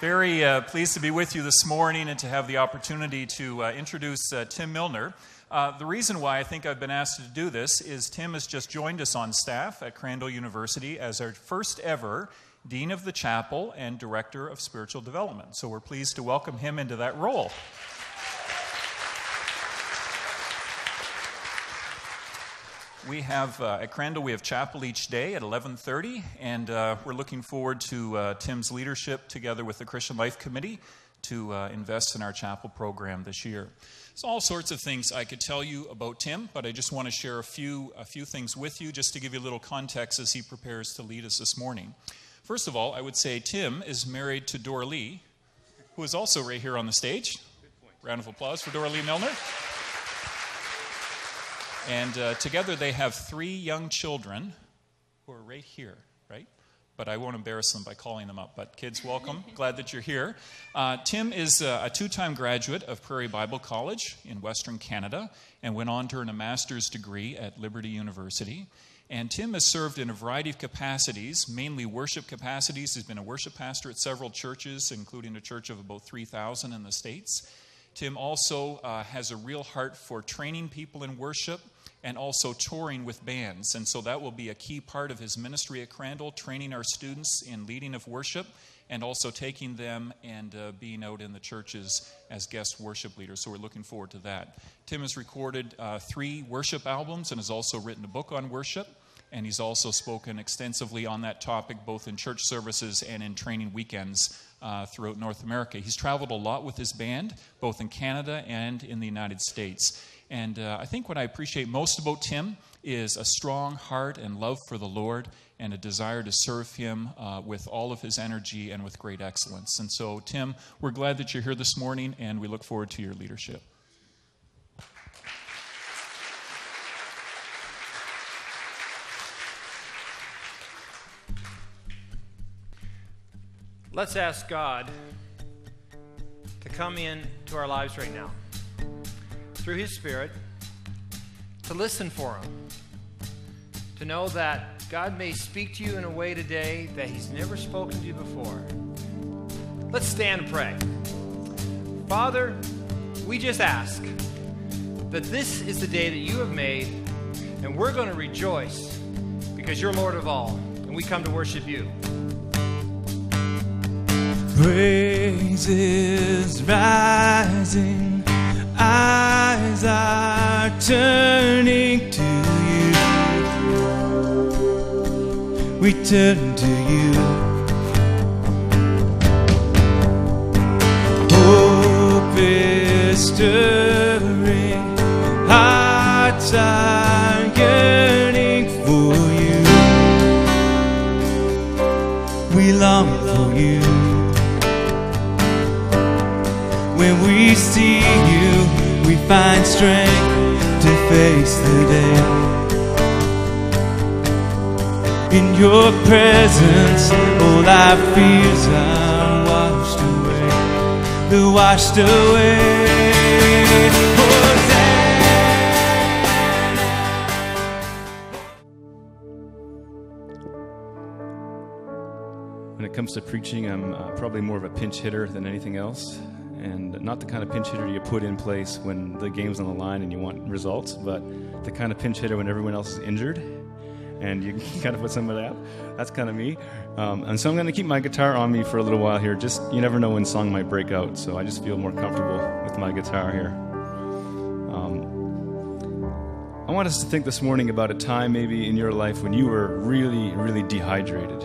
Very uh, pleased to be with you this morning and to have the opportunity to uh, introduce uh, Tim Milner. Uh, the reason why I think I've been asked to do this is Tim has just joined us on staff at Crandall University as our first ever Dean of the Chapel and Director of Spiritual Development. So we're pleased to welcome him into that role. We have uh, at Crandall we have chapel each day at 11:30, and uh, we're looking forward to uh, Tim's leadership together with the Christian Life Committee to uh, invest in our chapel program this year. There's all sorts of things I could tell you about Tim, but I just want to share a few a few things with you just to give you a little context as he prepares to lead us this morning. First of all, I would say Tim is married to Dorilee, who is also right here on the stage. Round of applause for Dorilee Milner. And uh, together they have three young children who are right here, right? But I won't embarrass them by calling them up. But kids, welcome. Glad that you're here. Uh, Tim is uh, a two time graduate of Prairie Bible College in Western Canada and went on to earn a master's degree at Liberty University. And Tim has served in a variety of capacities, mainly worship capacities. He's been a worship pastor at several churches, including a church of about 3,000 in the States. Tim also uh, has a real heart for training people in worship and also touring with bands. And so that will be a key part of his ministry at Crandall, training our students in leading of worship and also taking them and uh, being out in the churches as guest worship leaders. So we're looking forward to that. Tim has recorded uh, three worship albums and has also written a book on worship. And he's also spoken extensively on that topic, both in church services and in training weekends uh, throughout North America. He's traveled a lot with his band, both in Canada and in the United States. And uh, I think what I appreciate most about Tim is a strong heart and love for the Lord and a desire to serve Him uh, with all of His energy and with great excellence. And so, Tim, we're glad that you're here this morning and we look forward to your leadership. Let's ask God to come in to our lives right now through His Spirit to listen for Him, to know that God may speak to you in a way today that He's never spoken to you before. Let's stand and pray. Father, we just ask that this is the day that you have made, and we're going to rejoice because you're Lord of all, and we come to worship you. Praises rising eyes are turning to you. We turn to you. Hope is stirring, hearts are yearning for you. We long for you. Find strength to face the day. In your presence, all our fears are washed away. They're washed away. When it comes to preaching, I'm uh, probably more of a pinch hitter than anything else. And not the kind of pinch hitter you put in place when the game's on the line and you want results, but the kind of pinch hitter when everyone else is injured and you kind of put somebody out. That's kind of me. Um, and so I'm going to keep my guitar on me for a little while here. Just you never know when song might break out, so I just feel more comfortable with my guitar here. Um, I want us to think this morning about a time maybe in your life when you were really, really dehydrated.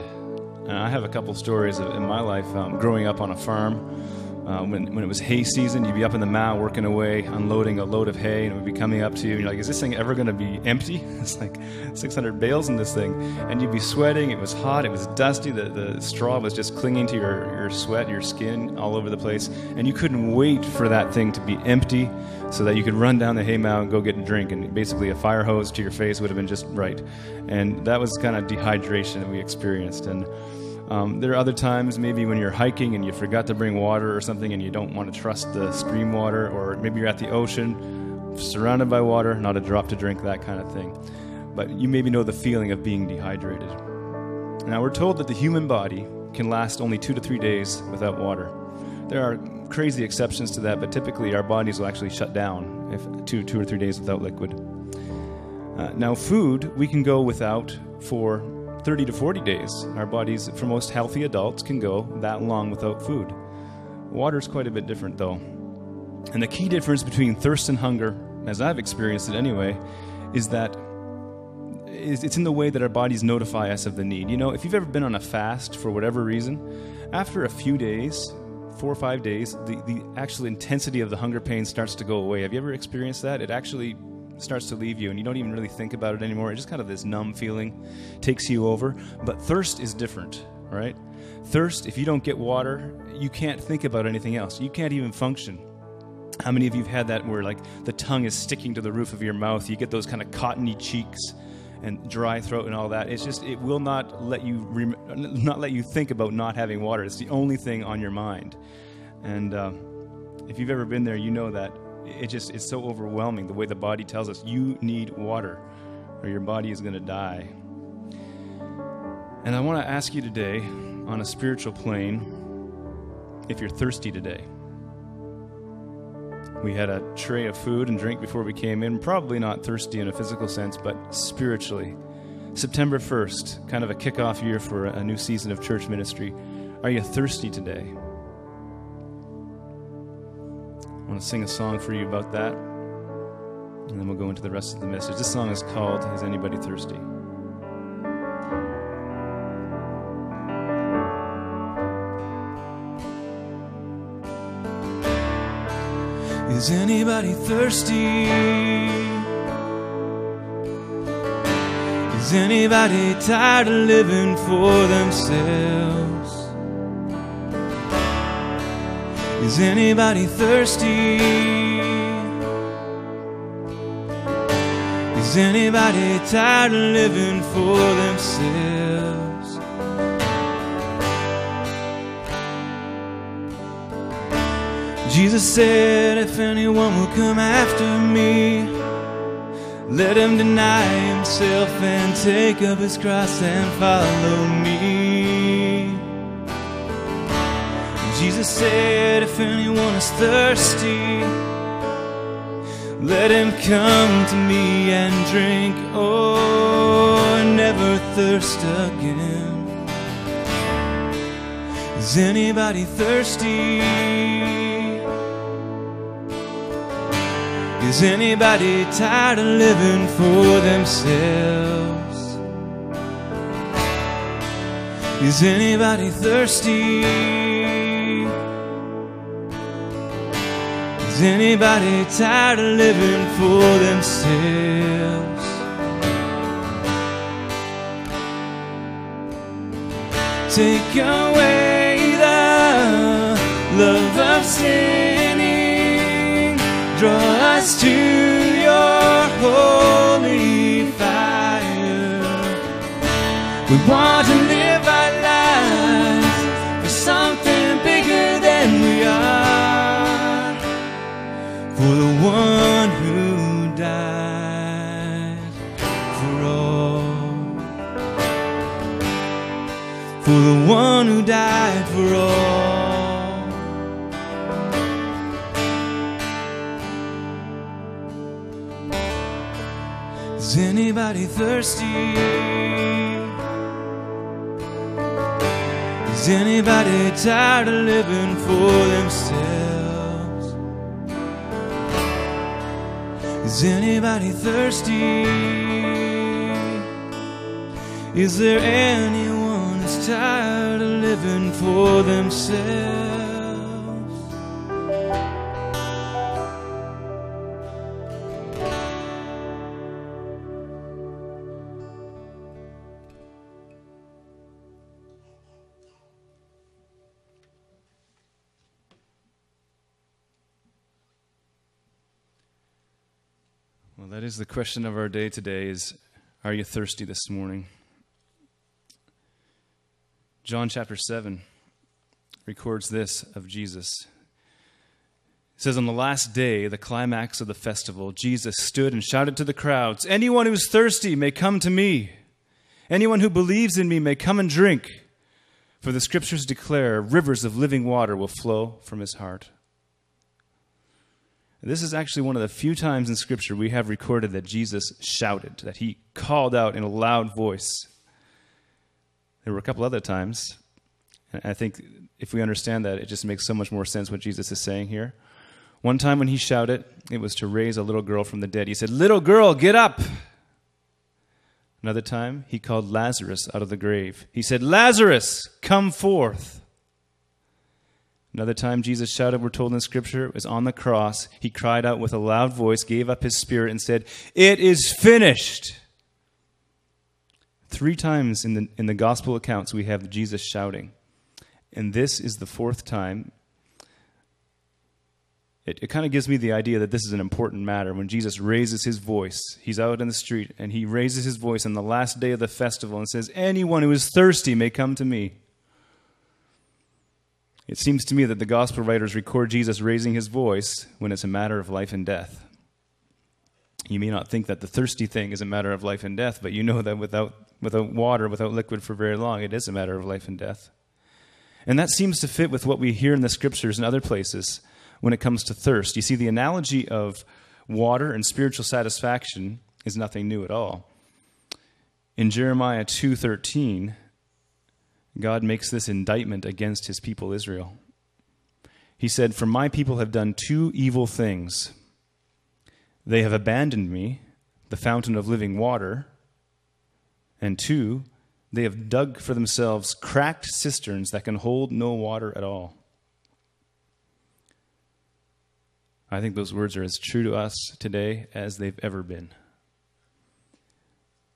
And I have a couple stories in my life um, growing up on a farm. Uh, when, when it was hay season, you'd be up in the mow working away, unloading a load of hay, and it would be coming up to you. And you're like, is this thing ever going to be empty? It's like 600 bales in this thing. And you'd be sweating. It was hot. It was dusty. The, the straw was just clinging to your, your sweat, your skin all over the place. And you couldn't wait for that thing to be empty so that you could run down the hay mow and go get a drink. And basically, a fire hose to your face would have been just right. And that was kind of dehydration that we experienced. And um, there are other times, maybe when you're hiking and you forgot to bring water or something and you don't want to trust the stream water, or maybe you're at the ocean, surrounded by water, not a drop to drink, that kind of thing. But you maybe know the feeling of being dehydrated. Now, we're told that the human body can last only two to three days without water. There are crazy exceptions to that, but typically our bodies will actually shut down if two, two or three days without liquid. Uh, now, food we can go without for 30 to 40 days. Our bodies, for most healthy adults, can go that long without food. Water is quite a bit different, though. And the key difference between thirst and hunger, as I've experienced it anyway, is that it's in the way that our bodies notify us of the need. You know, if you've ever been on a fast for whatever reason, after a few days, four or five days, the, the actual intensity of the hunger pain starts to go away. Have you ever experienced that? It actually starts to leave you and you don't even really think about it anymore. It's just kind of this numb feeling takes you over. But thirst is different, right? Thirst, if you don't get water, you can't think about anything else. You can't even function. How many of you have had that where like the tongue is sticking to the roof of your mouth? You get those kind of cottony cheeks and dry throat and all that. It's just it will not let you rem- not let you think about not having water. It's the only thing on your mind. And uh, if you've ever been there, you know that it just it's so overwhelming the way the body tells us you need water or your body is going to die. And I want to ask you today on a spiritual plane if you're thirsty today. We had a tray of food and drink before we came in, probably not thirsty in a physical sense, but spiritually. September 1st, kind of a kickoff year for a new season of church ministry. Are you thirsty today? Want to sing a song for you about that, and then we'll go into the rest of the message. This song is called Is Anybody Thirsty? Is anybody thirsty? Is anybody tired of living for themselves? Is anybody thirsty? Is anybody tired of living for themselves? Jesus said, If anyone will come after me, let him deny himself and take up his cross and follow me. Jesus said, If anyone is thirsty, let him come to me and drink, oh, or never thirst again. Is anybody thirsty? Is anybody tired of living for themselves? Is anybody thirsty? Is anybody tired of living for themselves? Take away the love of sinning, draw us to your holy fire. We want to For the one who died for all. For the one who died for all. Is anybody thirsty? Is anybody tired of living for themselves? Is anybody thirsty? Is there anyone who's tired of living for themselves? That is the question of our day today is are you thirsty this morning? John chapter 7 records this of Jesus. It says, On the last day, the climax of the festival, Jesus stood and shouted to the crowds, Anyone who's thirsty may come to me. Anyone who believes in me may come and drink. For the scriptures declare rivers of living water will flow from his heart. This is actually one of the few times in Scripture we have recorded that Jesus shouted, that he called out in a loud voice. There were a couple other times. And I think if we understand that, it just makes so much more sense what Jesus is saying here. One time when he shouted, it was to raise a little girl from the dead. He said, Little girl, get up! Another time, he called Lazarus out of the grave. He said, Lazarus, come forth. Another time, Jesus shouted, we're told in Scripture, was on the cross. He cried out with a loud voice, gave up his spirit, and said, It is finished. Three times in the, in the gospel accounts, we have Jesus shouting. And this is the fourth time it, it kind of gives me the idea that this is an important matter. When Jesus raises his voice, he's out in the street and he raises his voice on the last day of the festival and says, Anyone who is thirsty may come to me. It seems to me that the gospel writers record Jesus raising his voice when it's a matter of life and death. You may not think that the thirsty thing is a matter of life and death, but you know that without, without water, without liquid for very long, it is a matter of life and death. And that seems to fit with what we hear in the scriptures and other places when it comes to thirst. You see, the analogy of water and spiritual satisfaction is nothing new at all. In Jeremiah 2:13, God makes this indictment against his people Israel. He said, "For my people have done two evil things. They have abandoned me, the fountain of living water, and two, they have dug for themselves cracked cisterns that can hold no water at all." I think those words are as true to us today as they've ever been.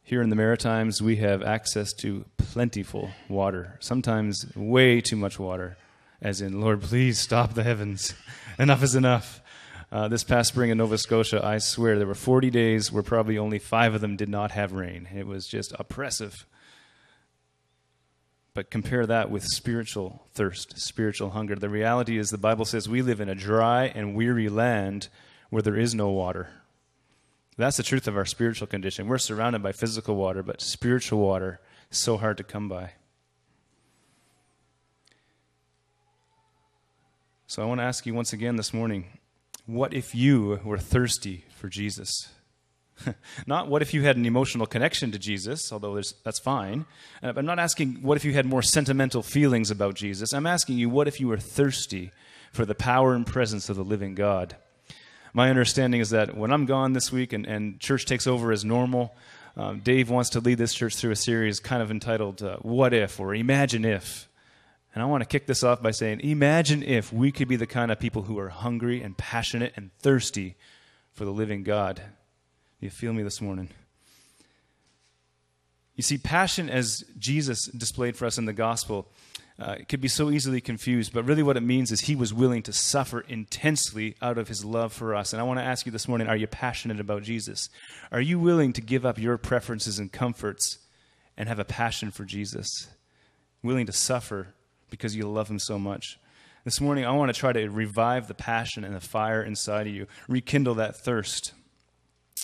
Here in the Maritimes, we have access to plentiful water, sometimes way too much water, as in, Lord, please stop the heavens. enough is enough. Uh, this past spring in Nova Scotia, I swear there were 40 days where probably only five of them did not have rain. It was just oppressive. But compare that with spiritual thirst, spiritual hunger. The reality is, the Bible says we live in a dry and weary land where there is no water. That's the truth of our spiritual condition. We're surrounded by physical water, but spiritual water is so hard to come by. So I want to ask you once again this morning what if you were thirsty for Jesus? not what if you had an emotional connection to Jesus, although that's fine. Uh, I'm not asking what if you had more sentimental feelings about Jesus. I'm asking you what if you were thirsty for the power and presence of the living God. My understanding is that when I'm gone this week and, and church takes over as normal, um, Dave wants to lead this church through a series kind of entitled uh, What If or Imagine If. And I want to kick this off by saying, Imagine if we could be the kind of people who are hungry and passionate and thirsty for the living God. You feel me this morning? You see, passion, as Jesus displayed for us in the gospel, uh, could be so easily confused, but really what it means is he was willing to suffer intensely out of his love for us. And I want to ask you this morning are you passionate about Jesus? Are you willing to give up your preferences and comforts and have a passion for Jesus? Willing to suffer because you love him so much? This morning, I want to try to revive the passion and the fire inside of you, rekindle that thirst.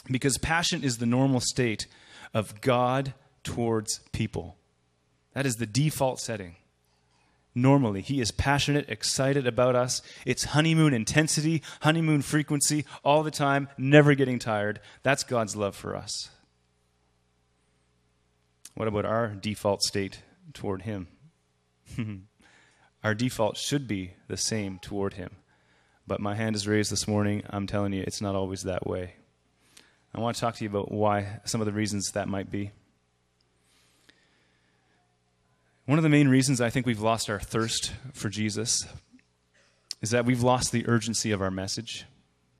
Because passion is the normal state of God towards people. That is the default setting. Normally, He is passionate, excited about us. It's honeymoon intensity, honeymoon frequency, all the time, never getting tired. That's God's love for us. What about our default state toward Him? our default should be the same toward Him. But my hand is raised this morning. I'm telling you, it's not always that way. I want to talk to you about why, some of the reasons that might be. One of the main reasons I think we've lost our thirst for Jesus is that we've lost the urgency of our message,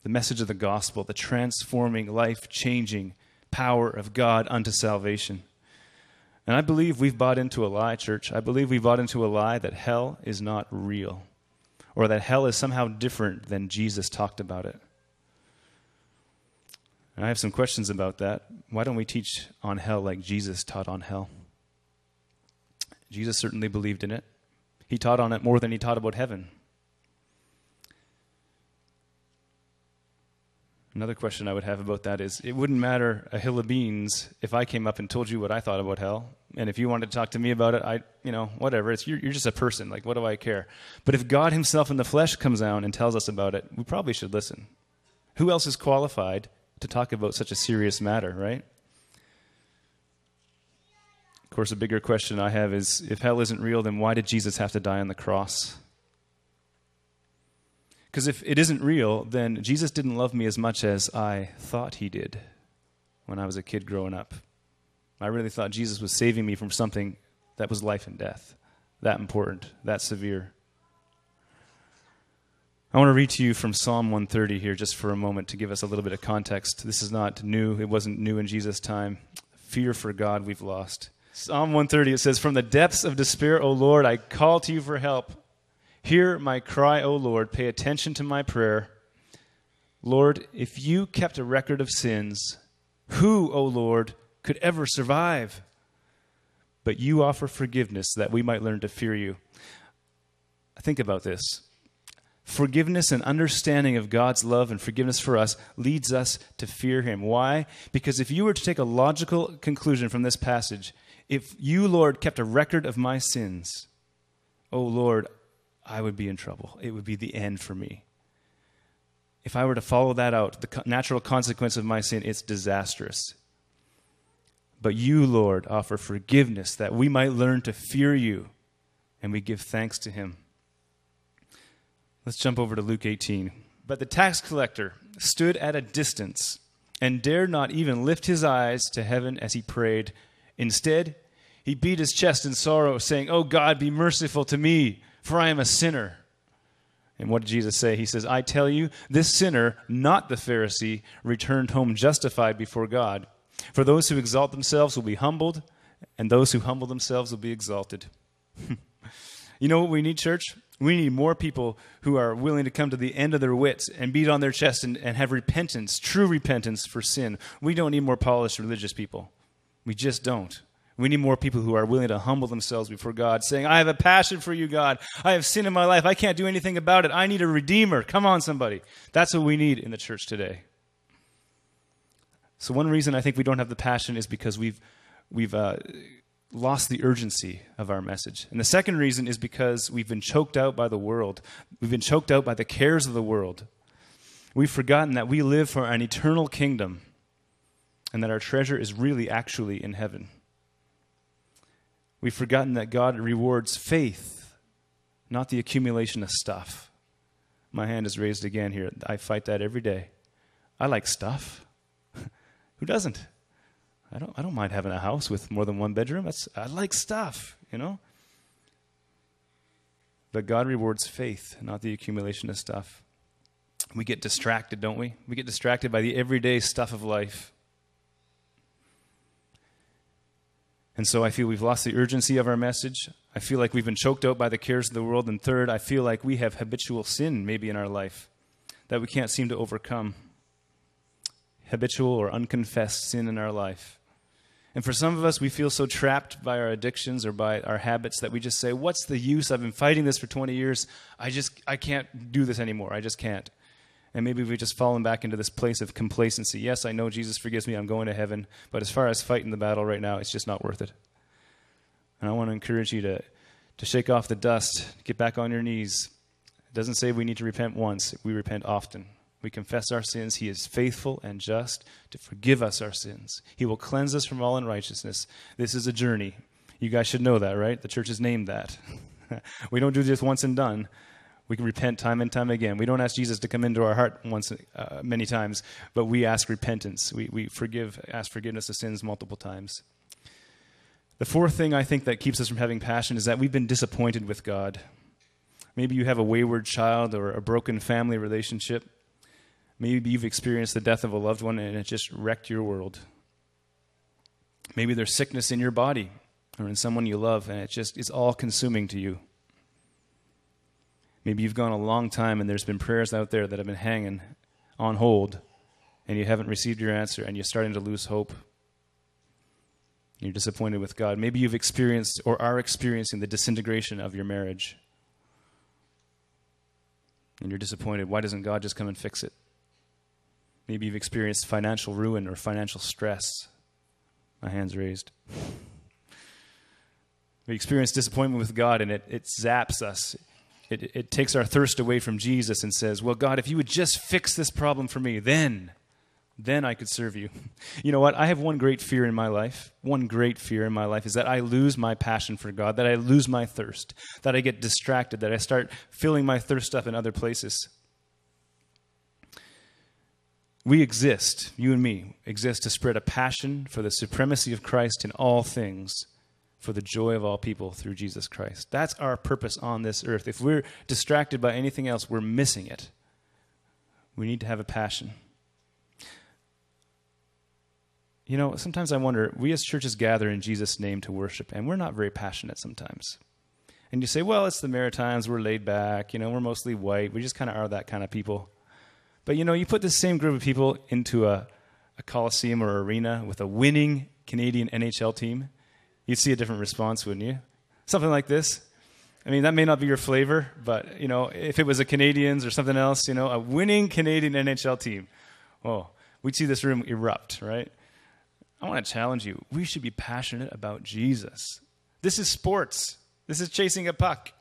the message of the gospel, the transforming, life changing power of God unto salvation. And I believe we've bought into a lie, church. I believe we've bought into a lie that hell is not real, or that hell is somehow different than Jesus talked about it. And I have some questions about that. Why don't we teach on hell like Jesus taught on hell? Jesus certainly believed in it. He taught on it more than he taught about heaven. Another question I would have about that is it wouldn't matter a hill of beans if I came up and told you what I thought about hell. And if you wanted to talk to me about it, I, you know, whatever. It's, you're, you're just a person. Like, what do I care? But if God Himself in the flesh comes down and tells us about it, we probably should listen. Who else is qualified to talk about such a serious matter, right? Of course, a bigger question I have is if hell isn't real, then why did Jesus have to die on the cross? Because if it isn't real, then Jesus didn't love me as much as I thought he did when I was a kid growing up. I really thought Jesus was saving me from something that was life and death, that important, that severe. I want to read to you from Psalm 130 here just for a moment to give us a little bit of context. This is not new, it wasn't new in Jesus' time. Fear for God we've lost. Psalm 130, it says, From the depths of despair, O Lord, I call to you for help. Hear my cry, O Lord. Pay attention to my prayer. Lord, if you kept a record of sins, who, O Lord, could ever survive? But you offer forgiveness that we might learn to fear you. Think about this. Forgiveness and understanding of God's love and forgiveness for us leads us to fear Him. Why? Because if you were to take a logical conclusion from this passage, if you, Lord, kept a record of my sins, oh Lord, I would be in trouble. It would be the end for me. If I were to follow that out, the natural consequence of my sin, it's disastrous. But you, Lord, offer forgiveness that we might learn to fear you, and we give thanks to him. Let's jump over to Luke 18. But the tax collector stood at a distance and dared not even lift his eyes to heaven as he prayed. Instead, he beat his chest in sorrow, saying, Oh God, be merciful to me for I am a sinner. And what did Jesus say? He says, I tell you, this sinner, not the Pharisee, returned home justified before God. For those who exalt themselves will be humbled, and those who humble themselves will be exalted. you know what we need, church? We need more people who are willing to come to the end of their wits and beat on their chest and, and have repentance, true repentance for sin. We don't need more polished religious people. We just don't. We need more people who are willing to humble themselves before God, saying, I have a passion for you, God. I have sin in my life. I can't do anything about it. I need a redeemer. Come on, somebody. That's what we need in the church today. So, one reason I think we don't have the passion is because we've, we've uh, lost the urgency of our message. And the second reason is because we've been choked out by the world, we've been choked out by the cares of the world. We've forgotten that we live for an eternal kingdom and that our treasure is really actually in heaven. We've forgotten that God rewards faith, not the accumulation of stuff. My hand is raised again here. I fight that every day. I like stuff. Who doesn't? I don't, I don't mind having a house with more than one bedroom. That's, I like stuff, you know? But God rewards faith, not the accumulation of stuff. We get distracted, don't we? We get distracted by the everyday stuff of life. And so I feel we've lost the urgency of our message. I feel like we've been choked out by the cares of the world. And third, I feel like we have habitual sin maybe in our life that we can't seem to overcome. Habitual or unconfessed sin in our life. And for some of us, we feel so trapped by our addictions or by our habits that we just say, What's the use? I've been fighting this for 20 years. I just, I can't do this anymore. I just can't. And maybe we've just fallen back into this place of complacency. Yes, I know Jesus forgives me. I'm going to heaven. But as far as fighting the battle right now, it's just not worth it. And I want to encourage you to, to shake off the dust, get back on your knees. It doesn't say we need to repent once, we repent often. We confess our sins. He is faithful and just to forgive us our sins. He will cleanse us from all unrighteousness. This is a journey. You guys should know that, right? The church has named that. we don't do this once and done. We can repent time and time again. We don't ask Jesus to come into our heart once, uh, many times, but we ask repentance. We, we forgive, ask forgiveness of sins multiple times. The fourth thing I think that keeps us from having passion is that we've been disappointed with God. Maybe you have a wayward child or a broken family relationship. Maybe you've experienced the death of a loved one and it just wrecked your world. Maybe there's sickness in your body or in someone you love and it just is all consuming to you. Maybe you've gone a long time and there's been prayers out there that have been hanging on hold and you haven't received your answer and you're starting to lose hope. You're disappointed with God. Maybe you've experienced or are experiencing the disintegration of your marriage. And you're disappointed. Why doesn't God just come and fix it? Maybe you've experienced financial ruin or financial stress. My hand's raised. We experience disappointment with God and it, it zaps us. It, it takes our thirst away from Jesus and says, Well, God, if you would just fix this problem for me, then, then I could serve you. You know what? I have one great fear in my life. One great fear in my life is that I lose my passion for God, that I lose my thirst, that I get distracted, that I start filling my thirst up in other places. We exist, you and me, exist to spread a passion for the supremacy of Christ in all things for the joy of all people through Jesus Christ. That's our purpose on this earth. If we're distracted by anything else, we're missing it. We need to have a passion. You know, sometimes I wonder, we as churches gather in Jesus' name to worship, and we're not very passionate sometimes. And you say, well, it's the Maritimes, we're laid back, you know, we're mostly white, we just kind of are that kind of people. But you know, you put this same group of people into a, a coliseum or arena with a winning Canadian NHL team, you'd see a different response, wouldn't you? Something like this. I mean, that may not be your flavor, but you know, if it was a Canadiens or something else, you know, a winning Canadian NHL team, oh, we'd see this room erupt, right? I want to challenge you. We should be passionate about Jesus. This is sports. This is chasing a puck.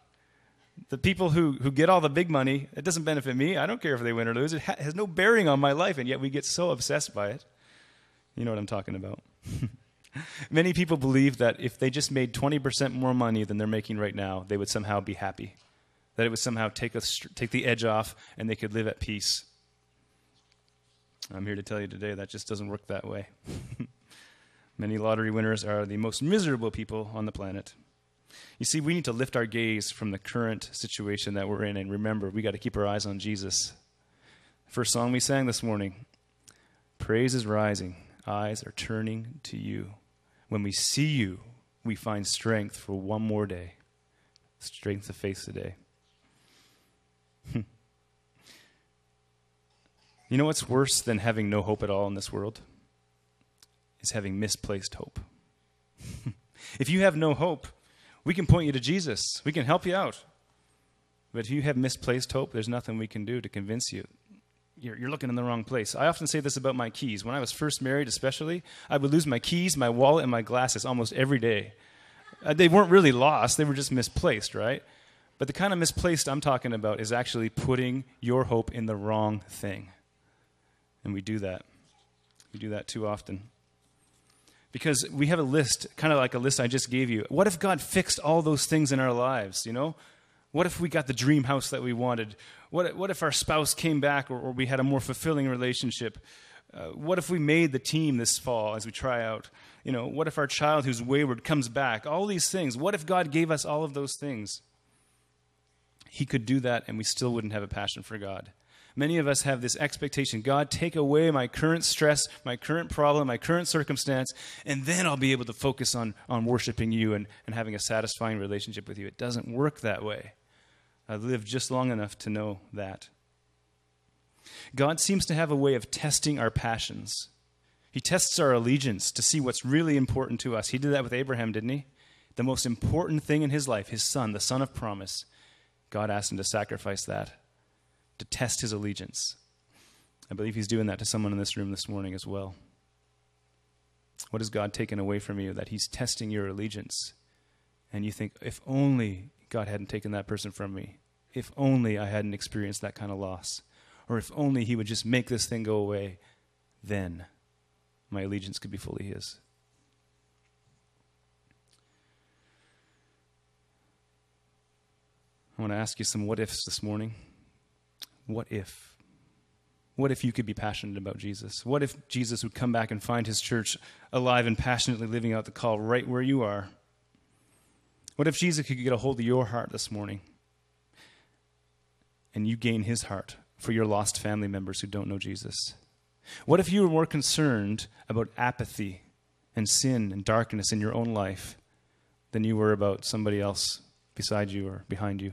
The people who, who get all the big money, it doesn't benefit me. I don't care if they win or lose. It ha- has no bearing on my life, and yet we get so obsessed by it. You know what I'm talking about. Many people believe that if they just made 20% more money than they're making right now, they would somehow be happy. That it would somehow take, a, take the edge off and they could live at peace. I'm here to tell you today that just doesn't work that way. Many lottery winners are the most miserable people on the planet. You see, we need to lift our gaze from the current situation that we're in and remember we got to keep our eyes on Jesus. First song we sang this morning Praise is rising, eyes are turning to you. When we see you, we find strength for one more day, strength to face the day. you know what's worse than having no hope at all in this world? Is having misplaced hope. if you have no hope, we can point you to Jesus. We can help you out. But if you have misplaced hope, there's nothing we can do to convince you you're, you're looking in the wrong place. I often say this about my keys. When I was first married, especially, I would lose my keys, my wallet, and my glasses almost every day. Uh, they weren't really lost, they were just misplaced, right? But the kind of misplaced I'm talking about is actually putting your hope in the wrong thing. And we do that. We do that too often. Because we have a list, kind of like a list I just gave you. What if God fixed all those things in our lives, you know? What if we got the dream house that we wanted? What, what if our spouse came back or, or we had a more fulfilling relationship? Uh, what if we made the team this fall as we try out? You know, what if our child who's wayward comes back? All these things. What if God gave us all of those things? He could do that and we still wouldn't have a passion for God. Many of us have this expectation God, take away my current stress, my current problem, my current circumstance, and then I'll be able to focus on, on worshiping you and, and having a satisfying relationship with you. It doesn't work that way. I've lived just long enough to know that. God seems to have a way of testing our passions. He tests our allegiance to see what's really important to us. He did that with Abraham, didn't he? The most important thing in his life, his son, the son of promise, God asked him to sacrifice that, to test his allegiance. I believe he's doing that to someone in this room this morning as well. What has God taken away from you that he's testing your allegiance? And you think, if only God hadn't taken that person from me. If only I hadn't experienced that kind of loss. Or if only He would just make this thing go away, then my allegiance could be fully His. I want to ask you some what ifs this morning. What if? What if you could be passionate about Jesus? What if Jesus would come back and find his church alive and passionately living out the call right where you are? What if Jesus could get a hold of your heart this morning and you gain his heart for your lost family members who don't know Jesus? What if you were more concerned about apathy and sin and darkness in your own life than you were about somebody else beside you or behind you?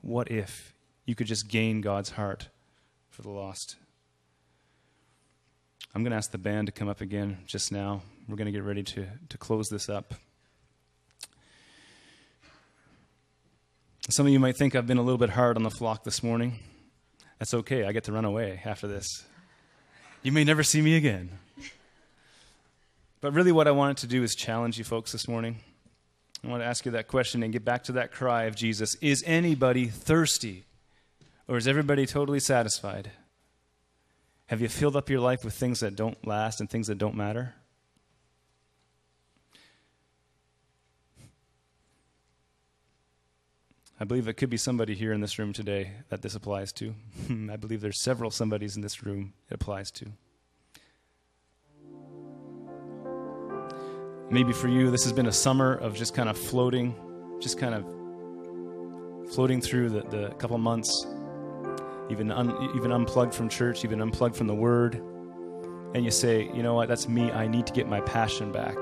What if you could just gain God's heart for the lost? I'm going to ask the band to come up again just now. We're going to get ready to, to close this up. Some of you might think I've been a little bit hard on the flock this morning. That's okay. I get to run away after this. You may never see me again. But really, what I wanted to do is challenge you folks this morning. I want to ask you that question and get back to that cry of Jesus Is anybody thirsty? Or is everybody totally satisfied? Have you filled up your life with things that don't last and things that don't matter? I believe it could be somebody here in this room today that this applies to. I believe there's several somebodies in this room it applies to. Maybe for you, this has been a summer of just kind of floating, just kind of floating through the, the couple months, even, un, even unplugged from church, even unplugged from the Word. And you say, you know what, that's me. I need to get my passion back.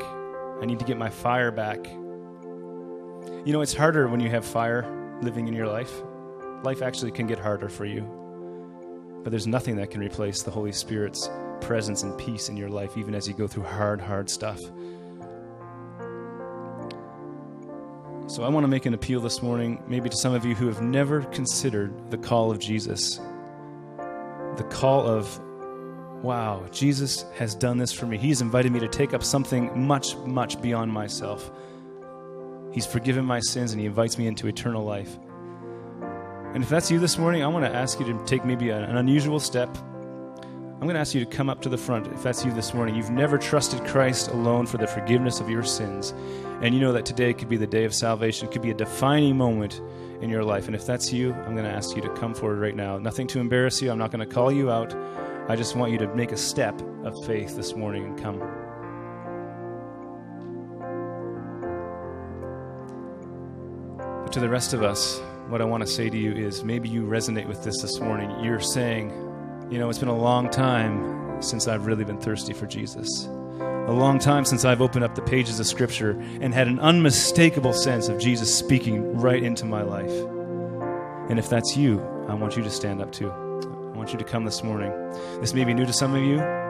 I need to get my fire back. You know, it's harder when you have fire living in your life. Life actually can get harder for you. But there's nothing that can replace the Holy Spirit's presence and peace in your life, even as you go through hard, hard stuff. So I want to make an appeal this morning, maybe to some of you who have never considered the call of Jesus. The call of, wow, Jesus has done this for me. He's invited me to take up something much, much beyond myself. He's forgiven my sins and He invites me into eternal life. And if that's you this morning, I want to ask you to take maybe an unusual step. I'm going to ask you to come up to the front if that's you this morning. You've never trusted Christ alone for the forgiveness of your sins. And you know that today could be the day of salvation, it could be a defining moment in your life. And if that's you, I'm going to ask you to come forward right now. Nothing to embarrass you. I'm not going to call you out. I just want you to make a step of faith this morning and come. But to the rest of us, what I want to say to you is maybe you resonate with this this morning. You're saying, you know, it's been a long time since I've really been thirsty for Jesus. A long time since I've opened up the pages of Scripture and had an unmistakable sense of Jesus speaking right into my life. And if that's you, I want you to stand up too. I want you to come this morning. This may be new to some of you.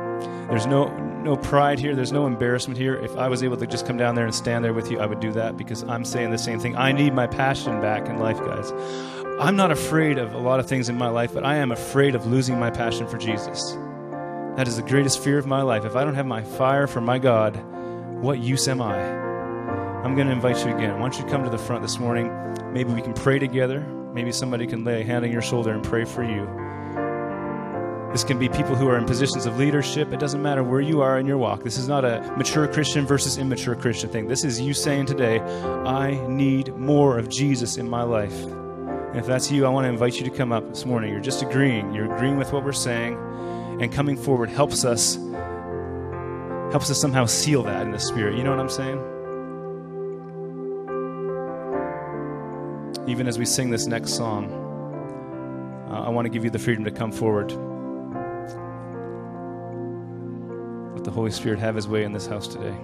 There's no no pride here. There's no embarrassment here. If I was able to just come down there and stand there with you, I would do that because I'm saying the same thing. I need my passion back in life, guys. I'm not afraid of a lot of things in my life, but I am afraid of losing my passion for Jesus. That is the greatest fear of my life. If I don't have my fire for my God, what use am I? I'm going to invite you again. Why don't you come to the front this morning. Maybe we can pray together. Maybe somebody can lay a hand on your shoulder and pray for you. This can be people who are in positions of leadership. It doesn't matter where you are in your walk. This is not a mature Christian versus immature Christian thing. This is you saying today, I need more of Jesus in my life. And if that's you, I want to invite you to come up this morning. You're just agreeing. You're agreeing with what we're saying, and coming forward helps us helps us somehow seal that in the spirit. You know what I'm saying? Even as we sing this next song, uh, I want to give you the freedom to come forward. Holy Spirit have his way in this house today.